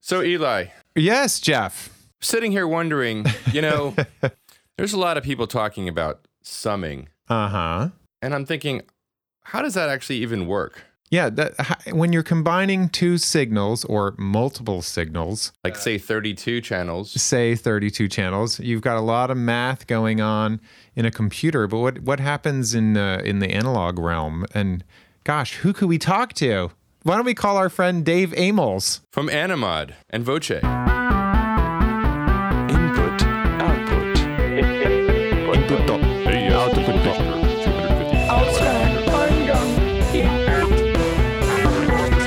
So, Eli, Yes, Jeff. sitting here wondering, you know, there's a lot of people talking about summing, Uh huh. and I'm thinking, how does that actually even work? Yeah, that, when you're combining two signals or multiple signals, Like, say, 32 channels. say 32 channels, you've got a lot of math going on in a computer. But what what happens in uh, in the analog realm? And gosh, who could we talk to? Why don't we call our friend Dave Amels? From Anamod and Voce. Input, output. Input dot. Output dot.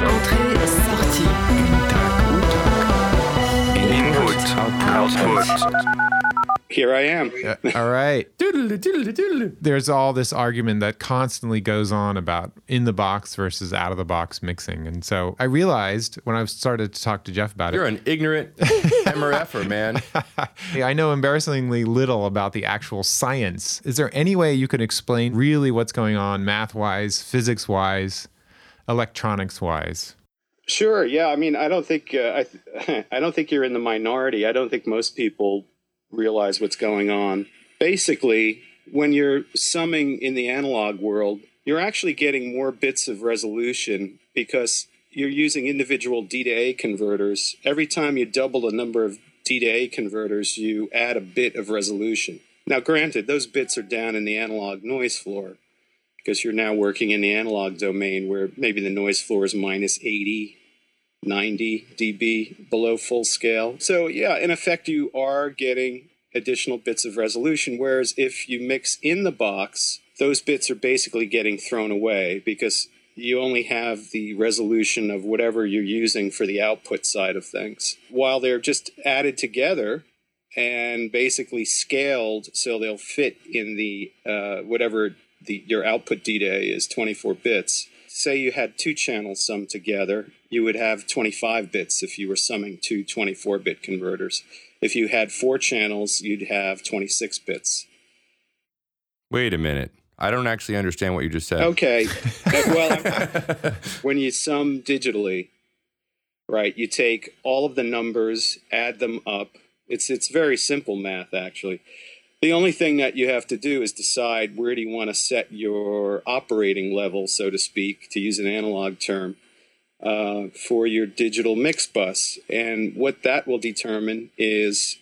Entrée, sortie. Output. Here I am. Uh, all right. There's all this argument that constantly goes on about in the box versus out of the box mixing. And so I realized when I started to talk to Jeff about it. You're an ignorant MRFer, man. I know embarrassingly little about the actual science. Is there any way you can explain really what's going on math wise, physics wise, electronics wise? Sure. Yeah. I mean, I don't think uh, I, th- I don't think you're in the minority. I don't think most people realize what's going on. Basically, when you're summing in the analog world, you're actually getting more bits of resolution because you're using individual D to A converters. Every time you double the number of D to A converters, you add a bit of resolution. Now, granted, those bits are down in the analog noise floor because you're now working in the analog domain where maybe the noise floor is minus 80, 90 dB below full scale. So, yeah, in effect, you are getting additional bits of resolution. Whereas if you mix in the box, those bits are basically getting thrown away because you only have the resolution of whatever you're using for the output side of things. While they're just added together, and basically scaled so they'll fit in the uh, whatever the your output D to A is 24 bits. Say you had two channels summed together, you would have 25 bits if you were summing two 24 bit converters. If you had four channels, you'd have 26 bits. Wait a minute. I don't actually understand what you just said. Okay. Well, when you sum digitally, right, you take all of the numbers, add them up. It's it's very simple math actually. The only thing that you have to do is decide where do you want to set your operating level, so to speak, to use an analog term, uh, for your digital mix bus. And what that will determine is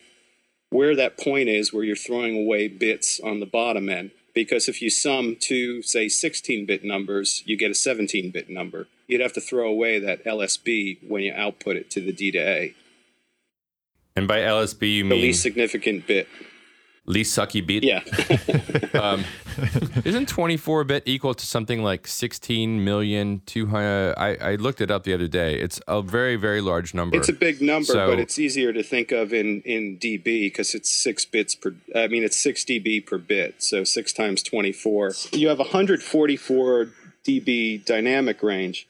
where that point is where you're throwing away bits on the bottom end. Because if you sum two, say, 16 bit numbers, you get a 17 bit number. You'd have to throw away that LSB when you output it to the D to A, And by LSB, you the mean the least significant bit. Least sucky beat? Yeah. Um, isn't 24 bit equal to something like 16 million 200? I, I looked it up the other day. It's a very, very large number. It's a big number, So- but it's easier to think of in, in dB because it's six bits per. I mean, it's six dB per bit, so six times twenty four. You have 144 dB dynamic range.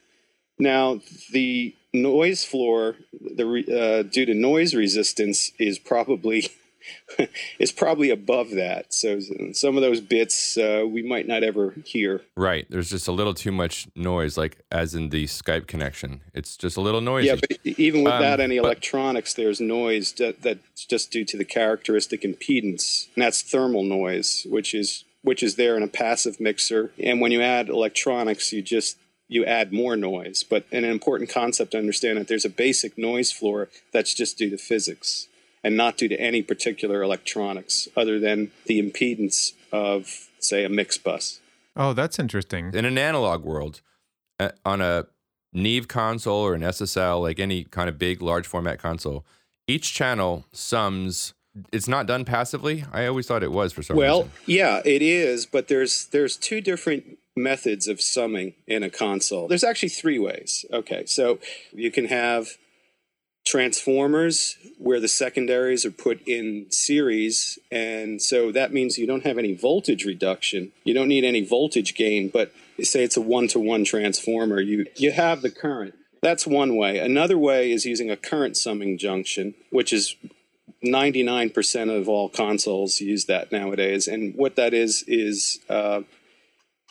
Now, the noise floor, the uh, due to noise resistance, is probably is probably above that. So some of those bits uh, we might not ever hear. right. There's just a little too much noise, like as in the Skype connection. It's just a little noisy. Yeah, but even without Um, any but- electronics, there's noise that, that's just due to the characteristic impedance, and that's thermal noise, which is which is there in a passive mixer. And when you add electronics, you just you add more noise. But an important concept to understand that there's a basic noise floor that's just due to physics and not due to any particular electronics, other than the impedance of, say, a mix bus. Oh, that's interesting. in an analog world, uh, on a Neve console or an SSL, like any kind of big, large format console, each channel sums. It's not done passively. I always thought it was for some Well, reason. Well, yeah, it is, but there's there's two different methods of summing in a console. There's actually three ways. Okay, so you can have transformers where the secondaries are put in series and so that means you don't have any voltage reduction you don't need any voltage gain but say it's a one-to-one transformer you you have the current that's one way another way is using a current summing junction which is 99% of all consoles use that nowadays. And what that is, is uh,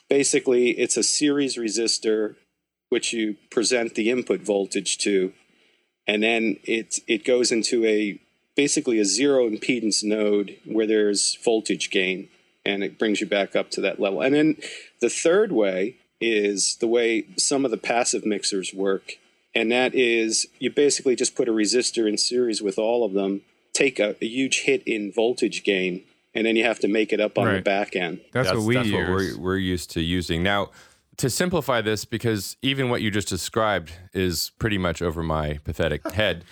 basically it's a series resistor which you present the input voltage to. And then it it goes into a basically a zero impedance node where there's voltage gain, and it brings you back up to that level. And then the third way is the way some of the passive mixers work, and that is you basically just put a resistor in series with all of them, take a, a huge hit in voltage gain, and then you have to make it up on the back end. That's, what we that's use. what we're, we're used to using. Now, to simplify this, because even what you just described is pretty much over my pathetic head,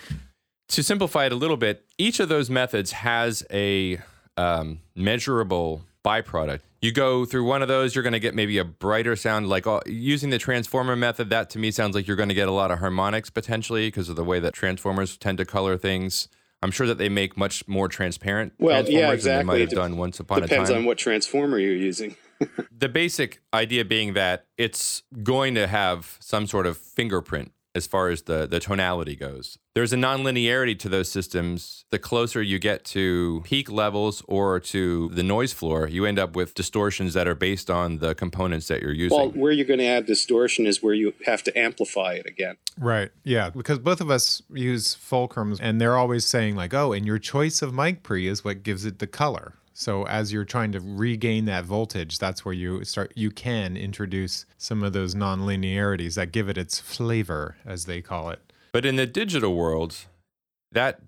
to simplify it a little bit, each of those methods has a um, measurable byproduct. You go through one of those, you're going to get maybe a brighter sound. Like uh, using the transformer method, that to me sounds like you're going to get a lot of harmonics potentially because of the way that transformers tend to color things. I'm sure that they make much more transparent Well, transformers yeah, than they might have done once upon a time. Depends on what transformer you're using. the basic idea being that it's going to have some sort of fingerprint as far as the, the tonality goes. There's a nonlinearity to those systems. The closer you get to peak levels or to the noise floor, you end up with distortions that are based on the components that you're using. Well, where you're going to add distortion is where you have to amplify it again. Right. Yeah. Because both of us use fulcrums and they're always saying, like, oh, and your choice of mic pre is what gives it the color. So as you're trying to regain that voltage, that's where you start, you can introduce some of those non-linearities that give it its flavor, as they call it. But in the digital world, that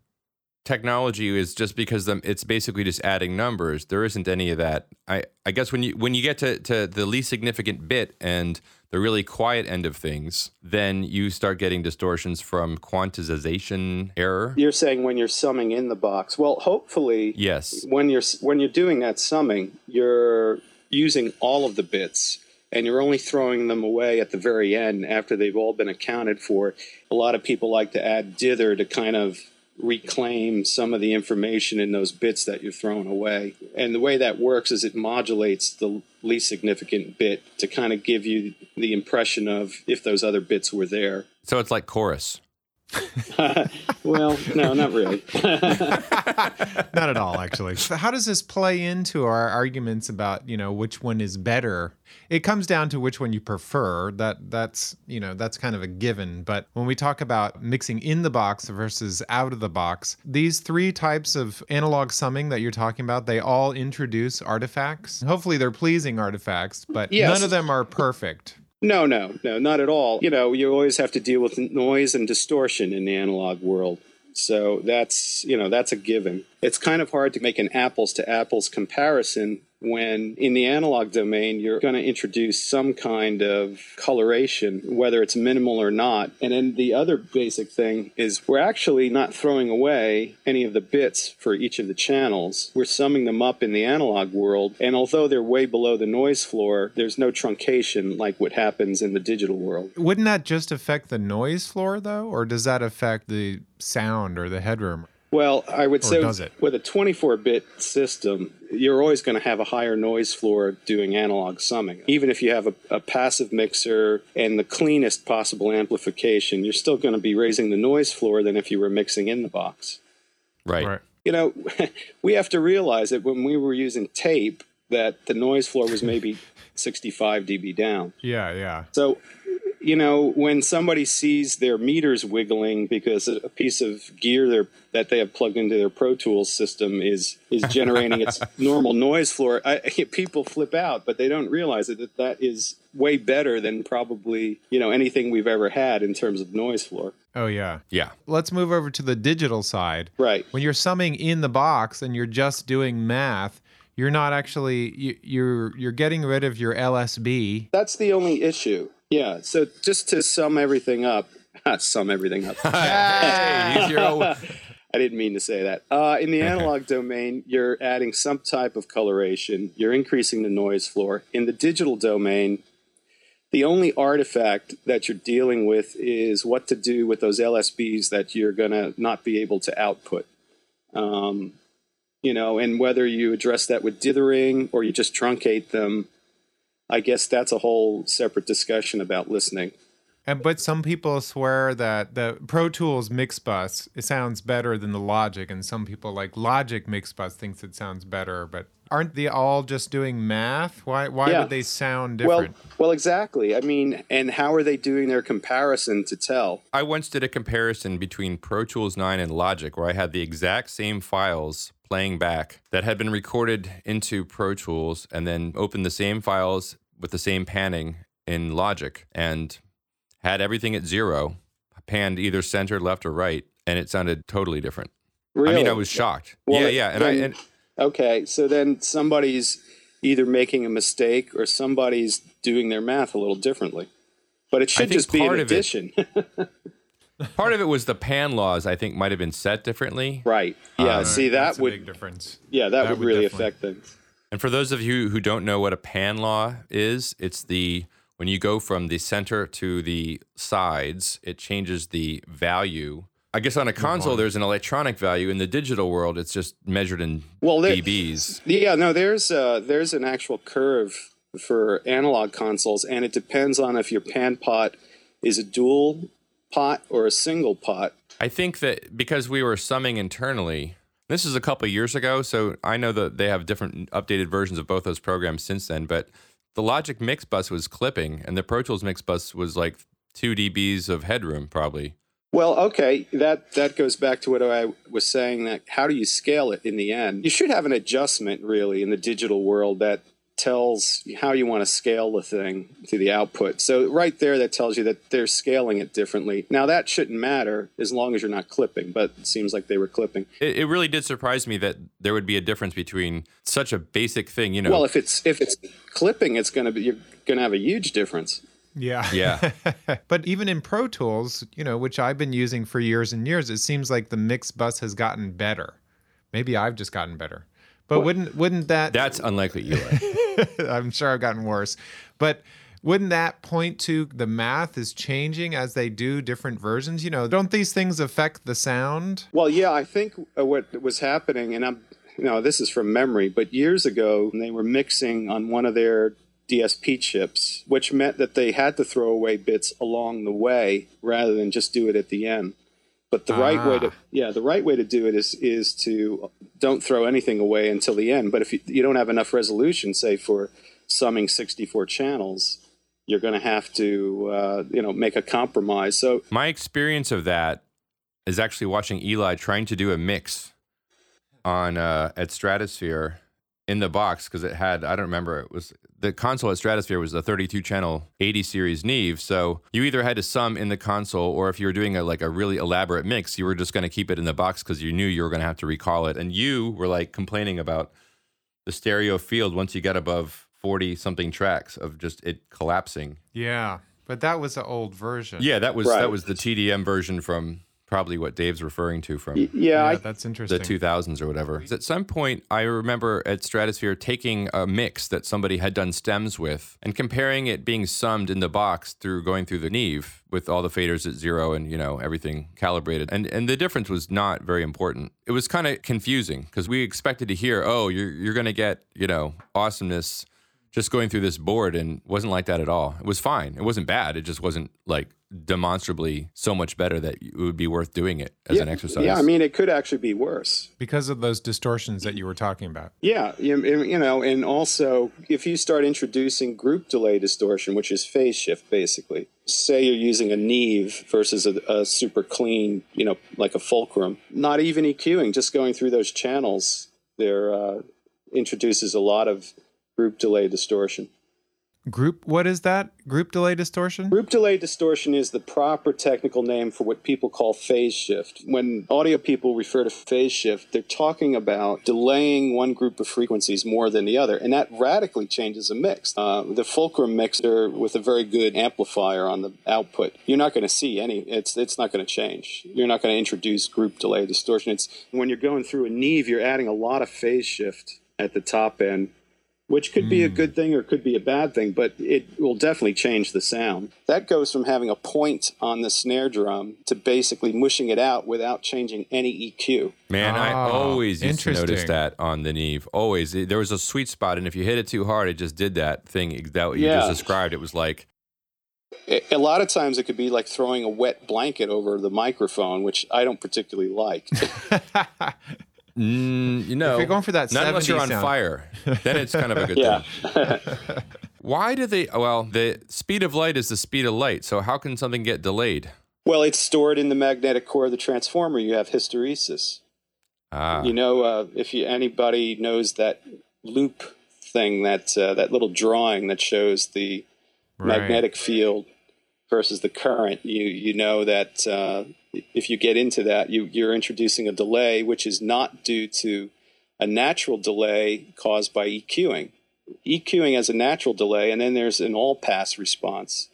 technology is just because them it's basically just adding numbers. There isn't any of that. I, I guess when you when you get to, to the least significant bit and the really quiet end of things, then you start getting distortions from quantization error. You're saying when you're summing in the box. Well, hopefully, Yes. when you're when you're doing that summing, you're using all of the bits and you're only throwing them away at the very end after they've all been accounted for. A lot of people like to add dither to kind of reclaim some of the information in those bits that you're throwing away. And the way that works is it modulates the least significant bit to kind of give you the impression of if those other bits were there. So it's like chorus. well, no, not really. Not at all, actually. So how does this play into our arguments about, you know, which one is better? It comes down to which one you prefer. That that's, you know, that's kind of a given. But when we talk about mixing in the box versus out of the box, these three types of analog summing that you're talking about, they all introduce artifacts. Hopefully they're pleasing artifacts, but Yes. none of them are perfect. No, no, no, not at all. You know, you always have to deal with noise and distortion in the analog world. So that's, you know, that's a given. It's kind of hard to make an apples to apples comparison when in the analog domain you're going to introduce some kind of coloration, whether it's minimal or not. And then the other basic thing is we're actually not throwing away any of the bits for each of the channels. We're summing them up in the analog world. And although they're way below the noise floor, there's no truncation like what happens in the digital world. Wouldn't that just affect the noise floor though? Or does that affect the sound or the headroom? Well, I would Or say does it? with a 24 bit system, you're always going to have a higher noise floor doing analog summing. Even if you have a, a passive mixer and the cleanest possible amplification, you're still going to be raising the noise floor than if you were mixing in the box. Right. You know, we have to realize that when we were using tape, that the noise floor was maybe 65 dB down. Yeah, yeah. So, you know, when somebody sees their meters wiggling because a a piece of gear they're, that they have plugged into their Pro Tools system is is generating its normal noise floor, I, people flip out, but they don't realize that that that is way better than probably you know anything we've ever had in terms of noise floor. Oh yeah. Yeah. Let's move over to the digital side. Right. When you're summing in the box and you're just doing math, you're not actually you, you're you're getting rid of your LSB. That's the only issue. Yeah. So just to sum everything up, sum everything up. Hey, I didn't mean to say that. Uh, in the analog domain, you're adding some type of coloration. You're increasing the noise floor. In the digital domain, the only artifact that you're dealing with is what to do with those LSBs that you're going to not be able to output. Um, you know, and whether you address that with dithering or you just truncate them, I guess that's a whole separate discussion about listening. And but some people swear that the Pro Tools mix bus it sounds better than the Logic, and some people like Logic mix bus thinks it sounds better. But aren't they all just doing math? Why why Yeah. would they sound different? Well, different? well, exactly. I mean, and how are they doing their comparison to tell? I once did a comparison between Pro Tools 9 and Logic where I had the exact same files playing back that had been recorded into Pro Tools and then opened the same files with the same panning in Logic and had everything at zero, panned either center, left, or right, and it sounded totally different. Really? I mean, I was shocked. Well, yeah, yeah. And I, and Okay, so then somebody's either making a mistake or somebody's doing their math a little differently. But it should just be an addition. part of it was the pan laws, I think, might have been set differently. right. Yeah, Uh, see that That's a would big difference. yeah, that, that would would really definitely- affect things. And for those of you who don't know what a pan law is, it's the when you go from the center to the sides, it changes the value. I guess on a console, there's an electronic value. In the digital world, it's just measured in Well, there- dBs. Yeah, no, there's uh, there's an actual curve for analog consoles, and it depends on if your pan pot is a dual pot or a single pot. I think that because we were summing internally, this is a couple of years ago, so I know that they have different updated versions of both those programs since then. But the Logic Mix Bus was clipping, and the Pro Tools Mix Bus was like two dBs of headroom, probably. Well, okay, that that goes back to what I was saying. That how do you scale it in the end? You should have an adjustment really in the digital world that tells how you want to scale the thing to the output. So right there, that tells you that they're scaling it differently. Now that shouldn't matter as long as you're not clipping, but it seems like they were clipping. It, it really did surprise me that there would be a difference between such a basic thing, you know. Well, if it's if it's clipping, it's going to be you're going to have a huge difference. Yeah. Yeah. but even in Pro Tools, you know, which I've been using for years and years, it seems like the mix bus has gotten better. Maybe I've just gotten better. But wouldn't wouldn't that That's unlikely, Eli. I'm sure I've gotten worse. But wouldn't that point to the math is changing as they do different versions? You know, don't these things affect the sound? Well, yeah, I think uh, what was happening, and I'm, you know, this is from memory, but years ago they were mixing on one of their DSP chips, which meant that they had to throw away bits along the way rather than just do it at the end. But the right way to, Ah. yeah, the right way to do it is is to don't throw anything away until the end. But if you, you don't have enough resolution, say for summing 64 channels, you're going to have to, uh, you know, make a compromise. So My experience of that is actually watching Eli trying to do a mix on uh, at Stratosphere in the box because it had I don't remember it was the console at Stratosphere was a 32 channel 80 series Neve. So you either had to sum in the console or if you were doing a like a really elaborate mix, you were just going to keep it in the box because you knew you were going to have to recall it. And you were like complaining about the stereo field once you got above 40 something tracks of just it collapsing. Yeah. But that was an old version. Yeah, that was Right. that was the TDM version from probably what Dave's referring to from yeah, Yeah, I, that's interesting. the 2000s or whatever. At some point, I remember at Stratosphere taking a mix that somebody had done stems with and comparing it being summed in the box through going through the Neve with all the faders at zero and you know everything calibrated. And and the difference was not very important. It was kind of confusing because we expected to hear, oh, you're you're gonna get you know awesomeness just going through this board and wasn't like that at all. It was fine. It wasn't bad. It just wasn't like demonstrably so much better that it would be worth doing it as yeah, an exercise. Yeah, I mean, it could actually be worse. because of those distortions that you were talking about. Yeah, you, you know, and also if you start introducing group delay distortion, which is phase shift basically, say you're using a Neve versus a, a super clean, you know, like a Fulcrum, not even EQing, just going through those channels, there uh, introduces a lot of group delay distortion. Group what is that? Group delay distortion? Group delay distortion is the proper technical name for what people call phase shift. When audio people refer to phase shift, they're talking about delaying one group of frequencies more than the other, and that radically changes a mix. Uh, the Fulcrum mixer with a very good amplifier on the output, you're not going to see any. It's it's not going to change. You're not going to introduce group delay distortion. It's when you're going through a Neve, you're adding a lot of phase shift at the top end which could be a good thing or could be a bad thing, but it will definitely change the sound. That goes from having a point on the snare drum to basically mushing it out without changing any EQ. Man, I Ah, always used to notice that on the Neve. Always, there was a sweet spot, and if you hit it too hard, it just did that thing that you Yeah. just described. It was like A a lot of times it could be like throwing a wet blanket over the microphone, which I don't particularly like. Mm, you know, if you're going for that not unless you're on sound. fire. Then it's kind of a good yeah. thing. Why do they? Well, the speed of light is the speed of light. So how can something get delayed? Well, it's stored in the magnetic core of the transformer. You have hysteresis. Ah, You know, uh, if you, anybody knows that loop thing, that uh, that little drawing that shows the Right. magnetic field versus the current, you you know that uh, if you get into that, you you're introducing a delay, which is not due to a natural delay caused by EQing. EQing has a natural delay, and then there's an all pass response,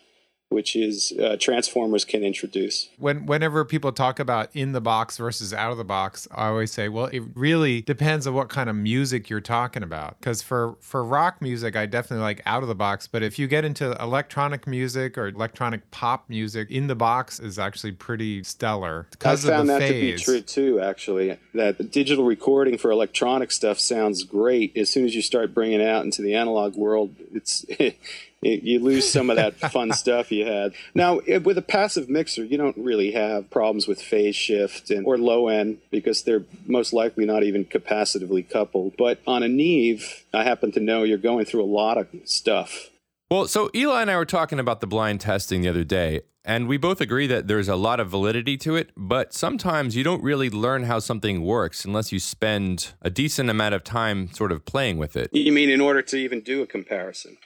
which is uh, transformers can introduce. when whenever people talk about in the box versus out of the box, I always say, well, it really depends on what kind of music you're talking about. Because for for rock music, I definitely like out of the box. But if you get into electronic music or electronic pop music, in the box is actually pretty stellar I found the that phase. to be true too. Actually, that the digital recording for electronic stuff sounds great. As soon as you start bringing it out into the analog world, it's it, you lose some of that fun stuff you had. Now, it- with a passive mixer, you don't really have problems with phase shift and or low end because they're most likely not even capacitively coupled. But on a Neve, I happen to know you're going through a lot of stuff. Well, so Eli and I were talking about the blind testing the other day, and we both agree that there's a lot of validity to it, but sometimes you don't really learn how something works unless you spend a decent amount of time sort of playing with it. You mean in order to even do a comparison?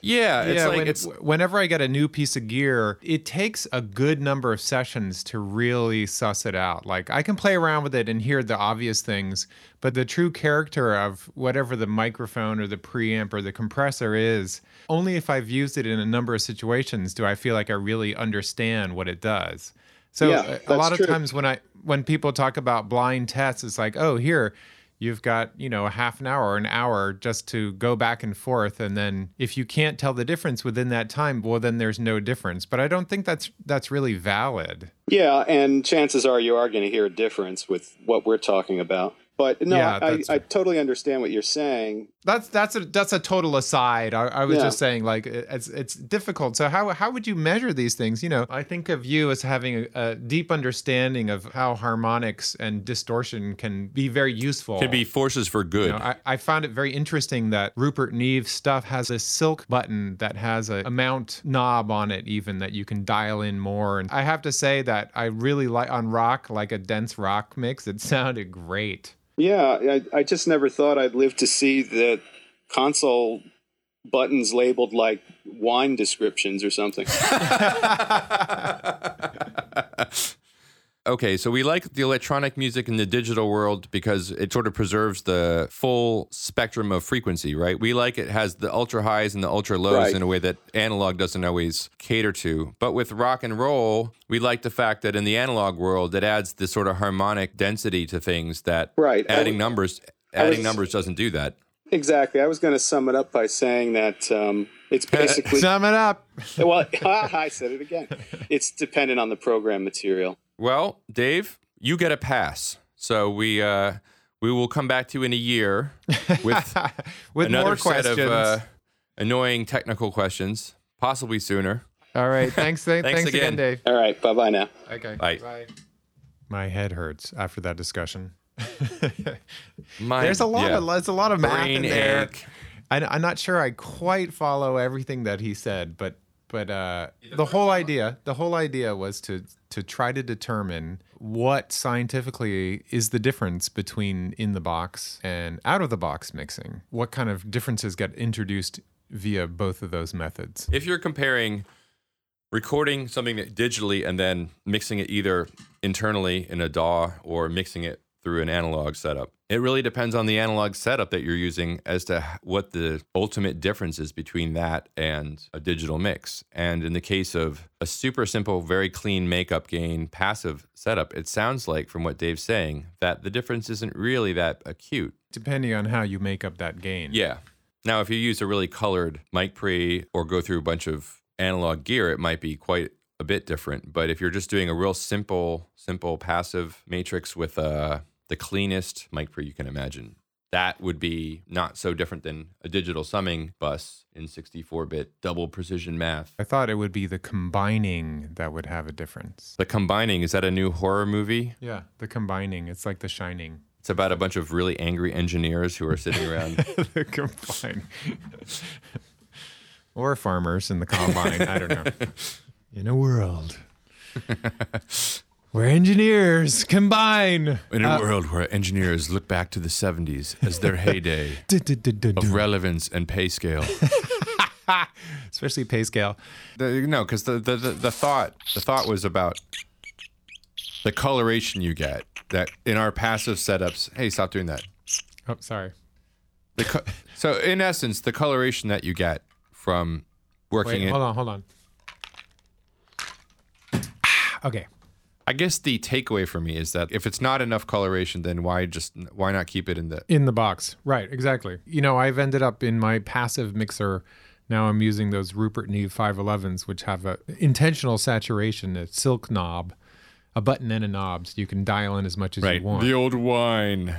Yeah, it's yeah, like when- it's whenever I get a new piece of gear, it takes a good number of sessions to really suss it out. Like I can play around with it and hear the obvious things, but the true character of whatever the microphone or the preamp or the compressor is, only if I've used it in a number of situations do I feel like I really understand what it does. So Yeah, a- a lot of true. times when I when people talk about blind tests, it's like, oh, here you've got you know a half an hour or an hour just to go back and forth. And then if you can't tell the difference within that time well then there's no difference. But i don't think that's that's really valid. Yeah, and chances are you are going to hear a difference with what we're talking about. But no, Yeah, I, that's I totally understand what you're saying. that's that's a that's a total aside i, I was Yeah. just saying like it's it's difficult so how how would you measure these things you know i think of you as having a, a deep understanding of how harmonics and distortion can be very useful can be forces for good. You know, I, I found it very interesting that Rupert Neve's stuff has a silk button that has a amount knob on it, even that you can dial in more. And I have to say that I really like on rock, like a dense rock mix. It sounded great. Yeah, I, I just never thought I'd live to see the console buttons labeled like wine descriptions or something. Okay, so we like the electronic music in the digital world because it sort of preserves the full spectrum of frequency, right? We like it has the ultra highs and the ultra lows Right. in a way that analog doesn't always cater to. But with rock and roll, we like the fact that in the analog world, it adds this sort of harmonic density to things that Right. Adding was- numbers adding was- numbers doesn't do that. exactly. I was going to sum it up by saying that um, it's basically. Sum it up. well, I said it again. It's dependent on the program material. Well, Dave, you get a pass. So we uh we will come back to you in a year with With another more set of uh, annoying technical questions, possibly sooner. All right. Thanks. Thanks, Thanks thanks again, again. Dave. All right. Bye bye now. Okay. Bye. My head hurts after that discussion. My, There's a lot yeah. of there's a lot of math Brain in there. ache. I, I'm not sure I quite follow everything that he said, but but uh, the whole idea the whole idea was to to try to determine what scientifically is the difference between in the box and out of the box mixing. What kind of differences get introduced via both of those methods? If you're comparing recording something digitally and then mixing it either internally in a DAW or mixing it through an analog setup, it really depends on the analog setup that you're using as to what the ultimate difference is between that and a digital mix. And in the case of a super simple, very clean makeup gain passive setup, it sounds like from what Dave's saying that the difference isn't really that acute. Depending on how you make up that gain. Yeah. Now, if you use a really colored mic pre or go through a bunch of analog gear, it might be quite a bit different. But if you're just doing a real simple, simple passive matrix with uh, the cleanest mic pre you can imagine, that would be not so different than a digital summing bus in 64-bit double precision math. I thought it would be the combining that would have a difference. The combining is that a new horror movie? Yeah, the combining. It's like the shining. It's about a bunch of really angry engineers who are sitting around. the combine. or farmers in the combine. I don't know. In a world where engineers combine. In a uh, world where engineers look back to the 70s as their heyday of relevance and pay scale. Especially pay scale. The, no, because the, the, the, the thought the thought was about the coloration you get that in our passive setups. Hey, stop doing that. Oh, sorry. The co- so in essence, the coloration that you get from working Wait, in hold on, hold on. Okay. I guess the takeaway for me is that if it's not enough coloration, then why just why not keep it in the In the box. Right, exactly. You know, I've ended up in my passive mixer. Now I'm using those Rupert Neve 511s, which have a intentional saturation, a silk knob, a button and a knob, so you can dial in as much as you want. The old wine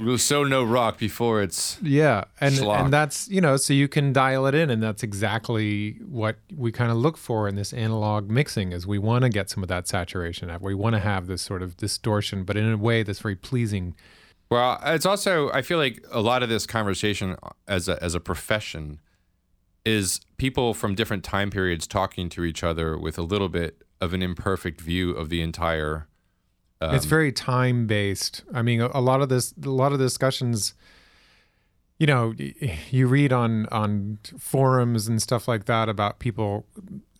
will so no rock before it's Yeah, and Schlock. and that's you know, so you can dial it in, and that's exactly what we kind of look for in this analog mixing. Is we want to get some of that saturation. out. We want to have this sort of distortion, but in a way that's very pleasing. Well, it's also I feel like a lot of this conversation as a as a profession is people from different time periods talking to each other with a little bit of an imperfect view of the entire it's um, very time based. I mean, a, a lot of this, a lot of discussions. You know, you read on on forums and stuff like that about people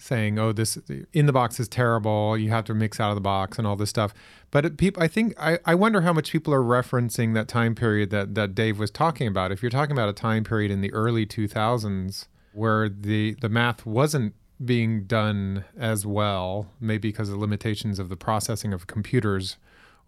saying, "Oh, this in the box is terrible. You have to mix out of the box and all this stuff." But it, people, I think, I, I wonder how much people are referencing that time period that that Dave was talking about. If you're talking about a time period in the early 2000s where the the math wasn't being done as well, maybe because of limitations of the processing of computers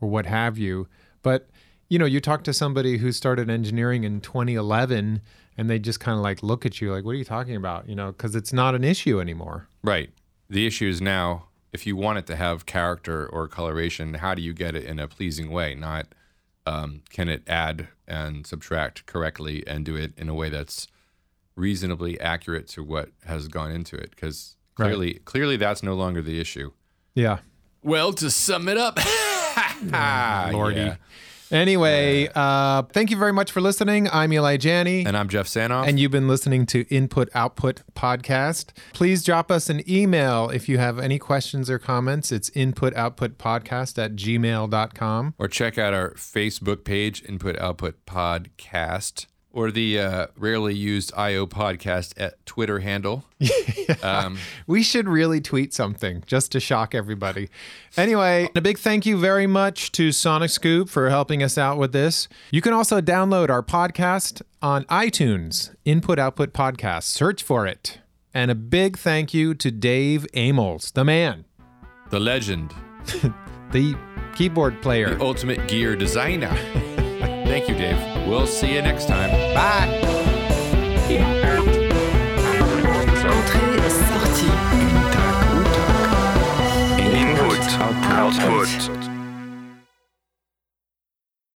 or what have you. But you know, you talk to somebody who started engineering in 2011, and they just kind of like look at you like, "What are you talking about?" You know, because it's not an issue anymore. Right. The issue is now if you want it to have character or coloration, how do you get it in a pleasing way? Not um, can it add and subtract correctly and do it in a way that's reasonably accurate to what has gone into it? Because Right. clearly, clearly that's no longer the issue. Yeah, Well, to sum it up, lordy. yeah. Anyway, uh, thank you very much for listening. I'm Eli Janney. And I'm Jeff Sanoff. And you've been listening to Input Output Podcast. Please drop us an email if you have any questions or comments. It's inputoutputpodcast at gmail.com. or check out our Facebook page, Input Output Podcast, or the uh, rarely used IO Podcast at Twitter handle. Um, We should really tweet something just to shock everybody. Anyway, a big thank you very much to Sonic Scoop for helping us out with this. You can also download our podcast on iTunes, Input Output Podcast. Search for it. And a big thank you to Dave Amels, the man, the legend, the keyboard player. the ultimate gear designer. Thank you, Dave. We'll see you next time. Bye. Entrée, sortie. Input, Output.